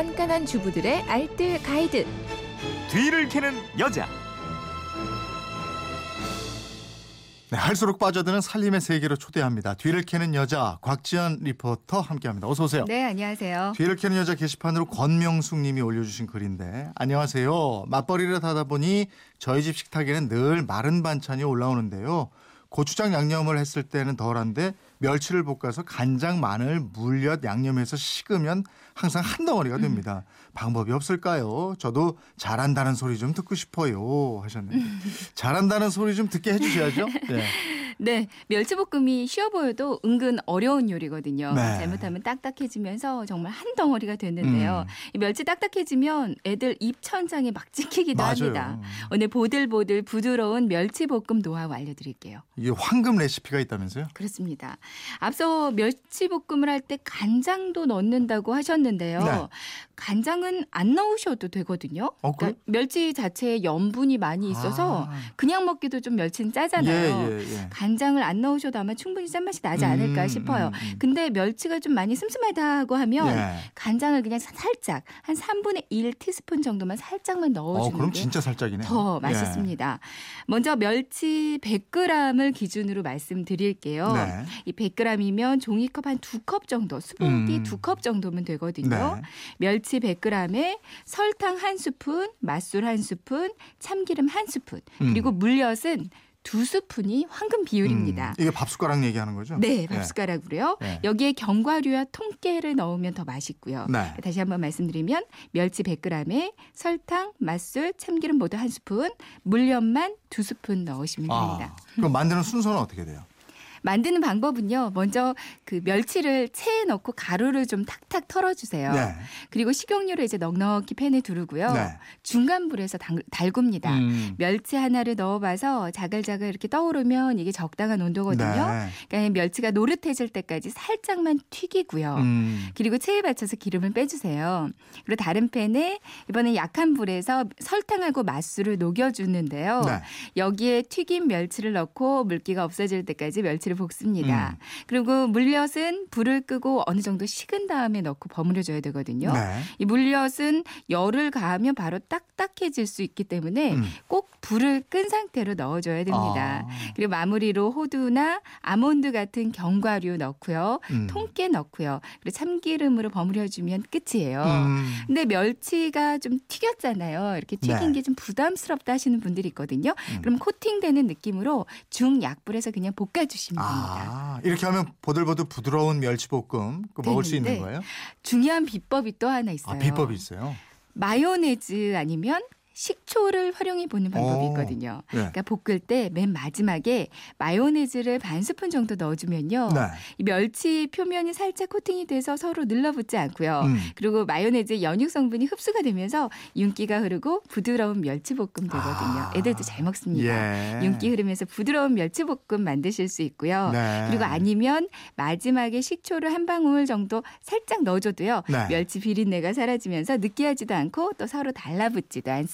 깐깐한 주부들의 알뜰 가이드. 뒤를 캐는 여자. 네, 할수록 빠져드는 살림의 세계로 초대합니다. 뒤를 캐는 여자 곽지연 리포터 함께합니다. 어서 오세요. 네, 안녕하세요. 뒤를 캐는 여자 게시판으로 권명숙 님이 올려주신 글인데 안녕하세요. 맞벌이를 하다 보니 저희 집 식탁에는 늘 마른 반찬이 올라오는데요. 고추장 양념을 했을 때는 덜한데 멸치를 볶아서 간장, 마늘, 물엿 양념해서 식으면 항상 한 덩어리가 됩니다. 방법이 없을까요? 저도 잘한다는 소리 좀 듣고 싶어요 하셨는데 잘한다는 소리 좀 듣게 해주셔야죠. 네. 네, 멸치볶음이 쉬워 보여도 은근 어려운 요리거든요. 네. 잘못하면 딱딱해지면서 정말 한 덩어리가 되는데요. 음. 이 멸치 딱딱해지면 애들 입 천장에 막 찍히기도 맞아요. 합니다. 오늘 보들보들 부드러운 멸치볶음 노하우 알려드릴게요. 이게 황금 레시피가 있다면서요? 그렇습니다. 앞서 멸치볶음을 할 때 간장도 넣는다고 하셨는데요. 네. 간장은 안 넣으셔도 되거든요. 어? 그러니까 멸치 자체에 염분이 많이 있어서 아. 그냥 먹기도 좀 멸치는 짜잖아요. 예, 예, 예. 간장을 안 넣으셔도 아마 충분히 짠맛이 나지 음, 않을까 싶어요. 음, 음. 근데 멸치가 좀 많이 슴슴하다고 하면 예. 간장을 그냥 살짝 한 3분의 1 티스푼 정도만 살짝만 어, 넣어주는 그럼 게 진짜 살짝이네. 더 맛있습니다. 먼저 멸치 100g을 기준으로 말씀드릴게요. 네. 이 100g이면 종이컵 한 두 컵 정도, 스푼티 음. 두컵 정도면 되거든요. 네. 멸치 100g에 설탕 한 스푼, 맛술 한 스푼, 참기름 한 스푼, 음. 그리고 물엿은 두 스푼이 황금 비율입니다. 음, 이게 밥숟가락 얘기하는 거죠? 네, 밥숟가락으로요. 네. 여기에 견과류와 통깨를 넣으면 더 맛있고요. 네. 다시 한번 말씀드리면 멸치 100g에 설탕, 맛술, 참기름 모두 한 스푼, 물엿만 두 스푼 넣으시면 됩니다. 아, 그럼 만드는 순서는 어떻게 돼요? 만드는 방법은요. 먼저 그 멸치를 체에 넣고 가루를 좀 탁탁 털어주세요. 네. 그리고 식용유를 이제 넉넉히 팬에 두르고요. 네. 중간 불에서 달, 달굽니다. 음. 멸치 하나를 넣어봐서 자글자글 이렇게 떠오르면 이게 적당한 온도거든요. 네. 그러니까 멸치가 노릇해질 때까지 살짝만 튀기고요. 음. 그리고 체에 받쳐서 기름을 빼주세요. 그리고 다른 팬에 이번에 약한 불에서 설탕하고 맛술을 녹여주는데요. 네. 여기에 튀긴 멸치를 넣고 물기가 없어질 때까지 멸치 를 볶습니다. 음. 그리고 물엿은 불을 끄고 어느 정도 식은 다음에 넣고 버무려줘야 되거든요. 네. 이 물엿은 열을 가하면 바로 딱딱해질 수 있기 때문에 음. 꼭 불을 끈 상태로 넣어줘야 됩니다. 아. 그리고 마무리로 호두나 아몬드 같은 견과류 넣고요. 음. 통깨 넣고요. 그리고 참기름으로 버무려주면 끝이에요. 음. 근데 멸치가 좀 튀겼잖아요. 이렇게 튀긴 네. 게좀 부담스럽다 하시는 분들이 있거든요. 음. 그럼 코팅되는 느낌으로 중약불에서 그냥 볶아주시면 됩니다. 아, 이렇게 하면 보들보들 부드러운 멸치볶음 그 먹을 수 있는 되는데 거예요? 중요한 비법이 또 하나 있어요. 아, 비법이 있어요. 마요네즈 아니면 식초를 활용해 보는 방법이 오. 있거든요. 네. 그러니까 볶을 때 맨 마지막에 마요네즈를 반 스푼 정도 넣어주면요. 네. 이 멸치 표면이 살짝 코팅이 돼서 서로 늘러붙지 않고요. 음. 그리고 마요네즈의 연육 성분이 흡수가 되면서 윤기가 흐르고 부드러운 멸치볶음 되거든요. 아. 애들도 잘 먹습니다. 예. 윤기 흐르면서 부드러운 멸치볶음 만드실 수 있고요. 네. 그리고 아니면 마지막에 식초를 한 방울 정도 살짝 넣어줘도요. 네. 멸치 비린내가 사라지면서 느끼하지도 않고 또 서로 달라붙지도 않